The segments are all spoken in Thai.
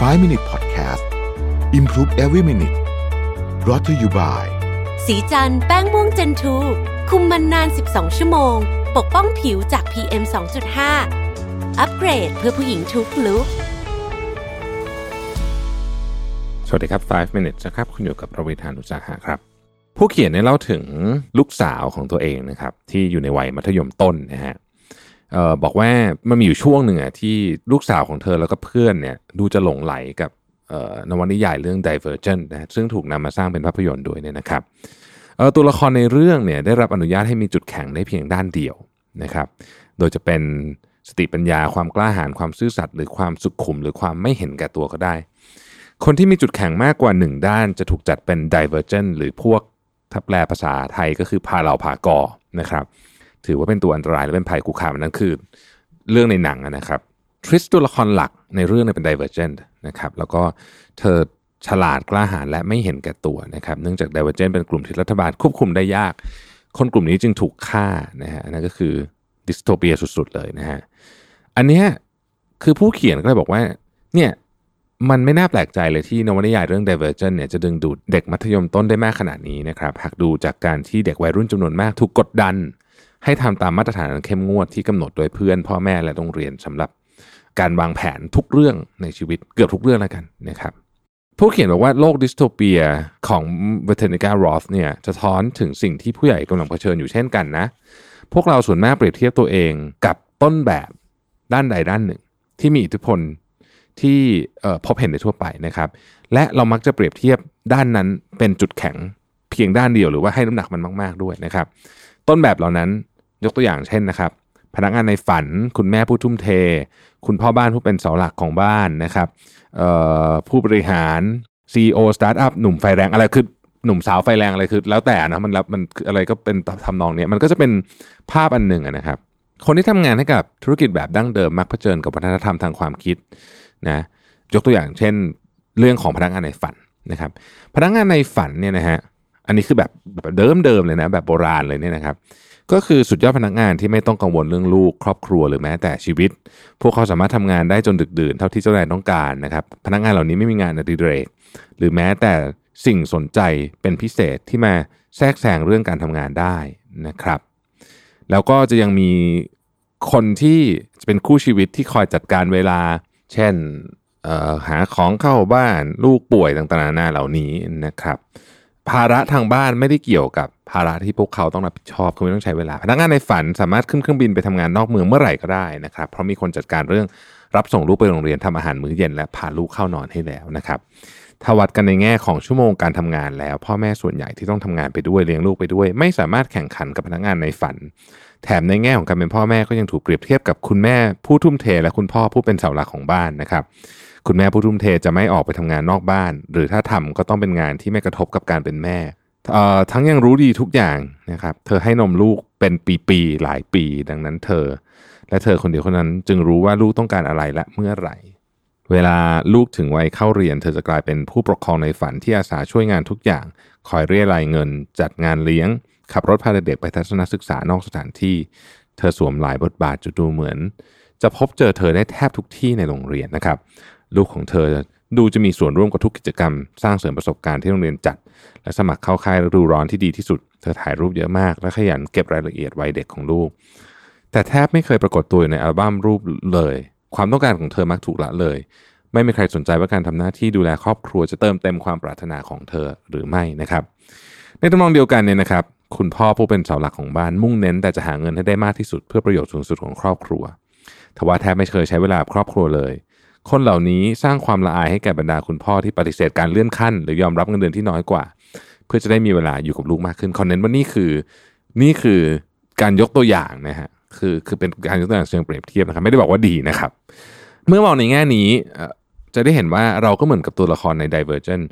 5 Minute Podcast Improve Every Minute brought to you by สีจันแป้งม่วงเจนทูคุมมันนาน 12 ชั่วโมง ปกป้องผิวจาก PM 2.5 อัปเกรดเพื่อผู้หญิงทุกลุกสวัสดีครับ 5 minutes นะครับ คุณอยู่กับประวิธานอุตสาหะครับ ผู้เขียนเนี่ยเล่าถึงลูกสาวของตัวเองนะครับ ที่อยู่ในวัยมัธยมต้นนะฮะเอ่อบอกว่ามันมีอยู่ช่วงหนึ่งอะที่ลูกสาวของเธอแล้วก็เพื่อนเนี่ยดูจะหลงไหลกับเอ่อนวนิยายเรื่อง Divergent นะฮะซึ่งถูกนำมาสร้างเป็นภาพยนตร์ด้วยเนี่ยนะครับเอ่อตัวละครในเรื่องเนี่ยได้รับอนุญาตให้มีจุดแข็งได้เพียงด้านเดียวนะครับโดยจะเป็นสติปัญญาความกล้าหาญความซื่อสัตย์หรือความสุขุม หรือความไม่เห็นแก่ตัวก็ได้ คนที่มีจุดแข็งมากกว่าหนึ่งด้านจะถูกจัดเป็น divergent หรือพวกถ้าแปลภาษาไทยก็คือพาเราพากอนะครับ ถือว่าเป็นตัวอันตรายและเป็นภัยคุกคามนั่นคือ เรื่องในหนังนะครับทริสตัวละครหลักในเรื่องเป็น divergent นะครับแล้วก็เธอฉลาดกล้าหาญและไม่เห็นแก่ตัวนะครับเนื่องจาก divergent เป็นกลุ่มที่รัฐบาลควบคุมได้ยาก คนกลุ่มนี้จึงถูกฆ่านะฮะนนั่นก็คือดิสโทเปียสุดๆเลยนะฮะอันเนี้ยคือผู้เขียนก็เลยบอกว่าเนี่ยมันไม่น่าแปลกใจเลยที่นวนิยายเรื่อง Divergent เนี่ยจะดึงดูดเด็กมัธยมต้นได้มากขนาดนี้นะครับหากดูจากการที่เด็กวัยรุ่นจำนวนมากถูกกดดัน ให้ทำตามมาตรฐานเข้มงวดที่กำหนดโดยเพื่อนพ่อแม่และโรงเรียนสำหรับการวางแผนทุกเรื่องในชีวิตเกือบทุกเรื่องแล้วกันนะครับผู้เขียนบอกว่าโลก dystopia ของ Veronica Roth เนี่ยสะท้อนถึงสิ่งที่ผู้ใหญ่กำลังเผชิญอยู่เช่นกันนะ พวกเราส่วนมากเปรียบเทียบตัวเองกับต้นแบบด้านใดด้านหนึ่ง ที่มีอิทธิพลที่พบเห็นได้ทั่วไปนะครับ และเรามักจะเปรียบเทียบด้านนั้นเป็นจุดแข็งเพียงด้านเดียวหรือว่าให้น้ำหนักมันมาก ๆด้วยนะครับ ต้นแบบเหล่านั้น ยกตัวอย่างเช่นนะครับ พนักงานในฝัน คุณแม่ผู้ทุ่มเท คุณพ่อบ้านผู้เป็นเสาหลักของบ้านนะครับผู้บริหาร CEO สตาร์ทอัพหนุ่มไฟแรงอะไรคือหนุ่มสาวไฟแรงอะไรคือ แล้วแต่นะมันรับมันอะไรก็เป็นทำนองเนี้ยมันก็จะเป็นภาพอันหนึ่งนะครับคนที่ทำงานให้กับธุรกิจแบบดั้งเดิมมักเผชิญกับวัฒนธรรมทางความคิดนะยกตัวอย่างเช่น เรื่องของพนักงานในฝันนะครับ พนักงานในฝันเนี่ยนะฮะอันนี้คือแบบแบบเดิมเดิมเลยนะแบบโบราณเลยเนี่ยนะครับ ก็คือสุดยอดพนักงานที่ไม่ต้องกังวลเรื่องลูกครอบครัวหรือแม้แต่ชีวิต พวกเขาสามารถทำงานได้จนดึกดื่นเท่าที่เจ้านายต้องการนะครับ พนักงานเหล่านี้ไม่มีงานอดิเรก หรือแม้แต่สิ่งสนใจเป็นพิเศษที่มาแทรกแซงเรื่องการทำงานได้นะครับ แล้วก็จะยังมีคนที่จะเป็นคู่ชีวิตที่คอยจัดการเวลา เช่นหาของเข้าบ้านลูกป่วยต่างๆนานาเหล่านี้นะครับ ภาระทางบ้านไม่ได้เกี่ยวกับภาระที่พวกเขาต้องรับผิดชอบคือไม่ต้องใช้เวลา พนักงานในฝันสามารถขึ้นเครื่องบินไปทำงานนอกเมืองเมื่อไหร่ก็ได้นะครับ เพราะมีคนจัดการเรื่องรับส่งลูกไปโรงเรียนทำอาหารมื้อเย็น และพาลูกเข้านอนให้แล้วนะครับถ้าวัดกันในแง่ของชั่วโมงการทำงานแล้ว พ่อแม่ส่วนใหญ่ที่ต้องทำงานไปด้วยเลี้ยงลูกไปด้วย ไม่สามารถแข่งขันกับพนักงานในฝัน แถมในแง่ของการเป็นพ่อแม่ก็ยังถูกเปรียบเทียบกับคุณแม่ผู้ทุ่มเท และคุณพ่อผู้เป็นเสาหลักของบ้านนะครับ คุณแม่ผู้ทุ่มเทจะไม่ออกไปทำงานนอกบ้าน หรือถ้าทำก็ต้องเป็นงานที่ไม่กระทบกับการเป็นแม่เอ่อทั้งยังรู้ดีทุกอย่างนะครับ เธอให้นมลูกเป็นปีๆหลายปี ดังนั้นเธอ และเธอคนเดียวคนนั้นจึงรู้ว่าลูกต้องการอะไรและเมื่อไหร่ เวลาลูกถึงวัยเข้าเรียน เธอจะกลายเป็นผู้ปกครองในฝันที่อาสาช่วยงานทุกอย่าง คอยเรียรายเงิน จัดงานเลี้ยง ขับรถพาเด็กไปทัศนศึกษานอกสถานที่ เธอสวมหลายบทบาทจุดดูเหมือน จะพบเจอเธอได้แทบทุกที่ในโรงเรียนนะครับ ลูกของเธอดูจะมีส่วนร่วมกับทุกกิจกรรม สร้างเสริมประสบการณ์ที่โรงเรียนจัด และสมัครเข้าค่ายฤดูร้อนที่ดีที่สุด เธอถ่ายรูปเยอะมาก และขยันเก็บรายละเอียดวัยเด็กของลูก แต่แทบไม่เคยปรากฏตัวอยู่ในอัลบั้มรูปเลย ความต้องการของเธอมักถูกละเลย ไม่มีใครสนใจว่าการทำหน้าที่ดูแลครอบครัวจะเติมเต็มความปรารถนาของเธอหรือไม่นะครับ ในทำนองเดียวกันเนี่ยนะครับ คุณพ่อผู้เป็นเสาหลักของบ้านมุ่งเน้นแต่จะหาเงินให้ได้มากที่สุดเพื่อประโยชน์สูงสุดของครอบครัวทว่าแทบไม่เคยใช้เวลาครอบครัวเลย คนเหล่านี้สร้างความละอายให้แก่บรรดาคุณพ่อที่ปฏิเสธการเลื่อนขั้น หรือยอมรับเงินเดือนที่น้อยกว่า เพื่อจะได้มีเวลาอยู่กับลูกมากขึ้นคอนเทน้นว่านี่คือนี่คือการยกตัวอย่างนะฮะคือคือเป็นการยกตัวอย่างเชิงเปรียบเทียบนะครับไม่ได้บอกว่าดีนะครับ เมื่อมองในแง่นี้จะได้เห็นว่าเราก็เหมือนกับตัวละครใน Divergent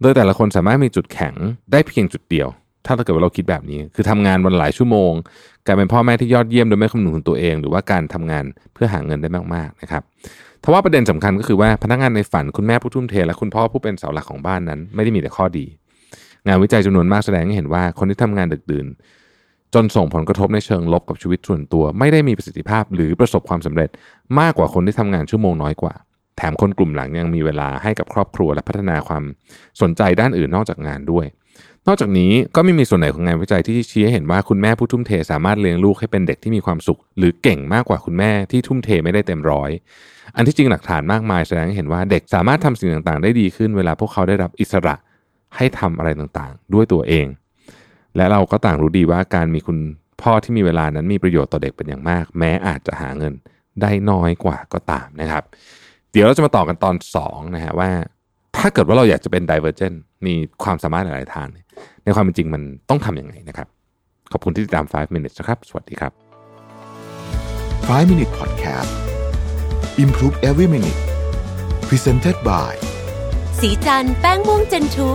โดยแต่ละคนสามารถมีจุดแข็งได้เพียงจุดเดียว ถ้าเกิดว่าเราคิดแบบนี้ คือทำงานวันหลายชั่วโมง การเป็นพ่อแม่ที่ยอดเยี่ยมโดยไม่คำนึงถึงตัวเอง หรือว่าการทำงานเพื่อหาเงินได้มากๆนะครับทว่าประเด็นสำคัญก็คือว่าพนักงานในฝันคุณแม่ผู้ทุ่มเท และคุณพ่อผู้เป็นเสาหลักของบ้านนั้น ไม่ได้มีแต่ข้อดี งานวิจัยจำนวนมากแสดงให้เห็นว่าคนที่ทำงานดึกดื่นจนส่งผลกระทบในเชิงลบกับชีวิตส่วนตัว ไม่ได้มีประสิทธิภาพหรือประสบความสำเร็จ มากกว่าคนที่ทำงานชั่วโมงน้อยกว่า แถมคนกลุ่มหลังยังมีเวลาให้กับครอบครัวและพัฒนาความสนใจด้านอื่นนอกจากงานด้วย นอกจากนี้ก็ไม่มีส่วนไหนของงานวิจัยที่ชี้ให้เห็นว่าคุณแม่ผู้ทุ่มเทสามารถเลี้ยงลูกให้เป็นเด็กที่มีความสุข หรือเก่งมากกว่าคุณแม่ที่ทุ่มเทไม่ได้เต็มร้อยอันที่จริงหลักฐานมากมายแสดงให้เห็นว่าเด็กสามารถทำสิ่งต่างๆ ได้ดีขึ้นเวลาพวกเขาได้รับอิสระให้ทำอะไรต่างๆ ด้วยตัวเอง และเราก็ต่างรู้ดีว่าการมีคุณพ่อที่มีเวลานั้นมีประโยชน์ต่อเด็กเป็นอย่างมาก แม้อาจจะหาเงินได้น้อยกว่าก็ตามนะครับ เดี๋ยวเราจะมาต่อกันตอน2นะฮะว่า ถ้าเกิดว่าเราอยากจะเป็น divergent มีความสามารถหลายทางเนี่ย ในความเป็นจริงมันต้องทำยังไงนะครับ ขอบคุณที่ติดตาม 5 minutes นะครับ สวัสดีครับ 5 Minute Podcast Improve Every Minute Presented by สีจันแป้งม่วงเจนทู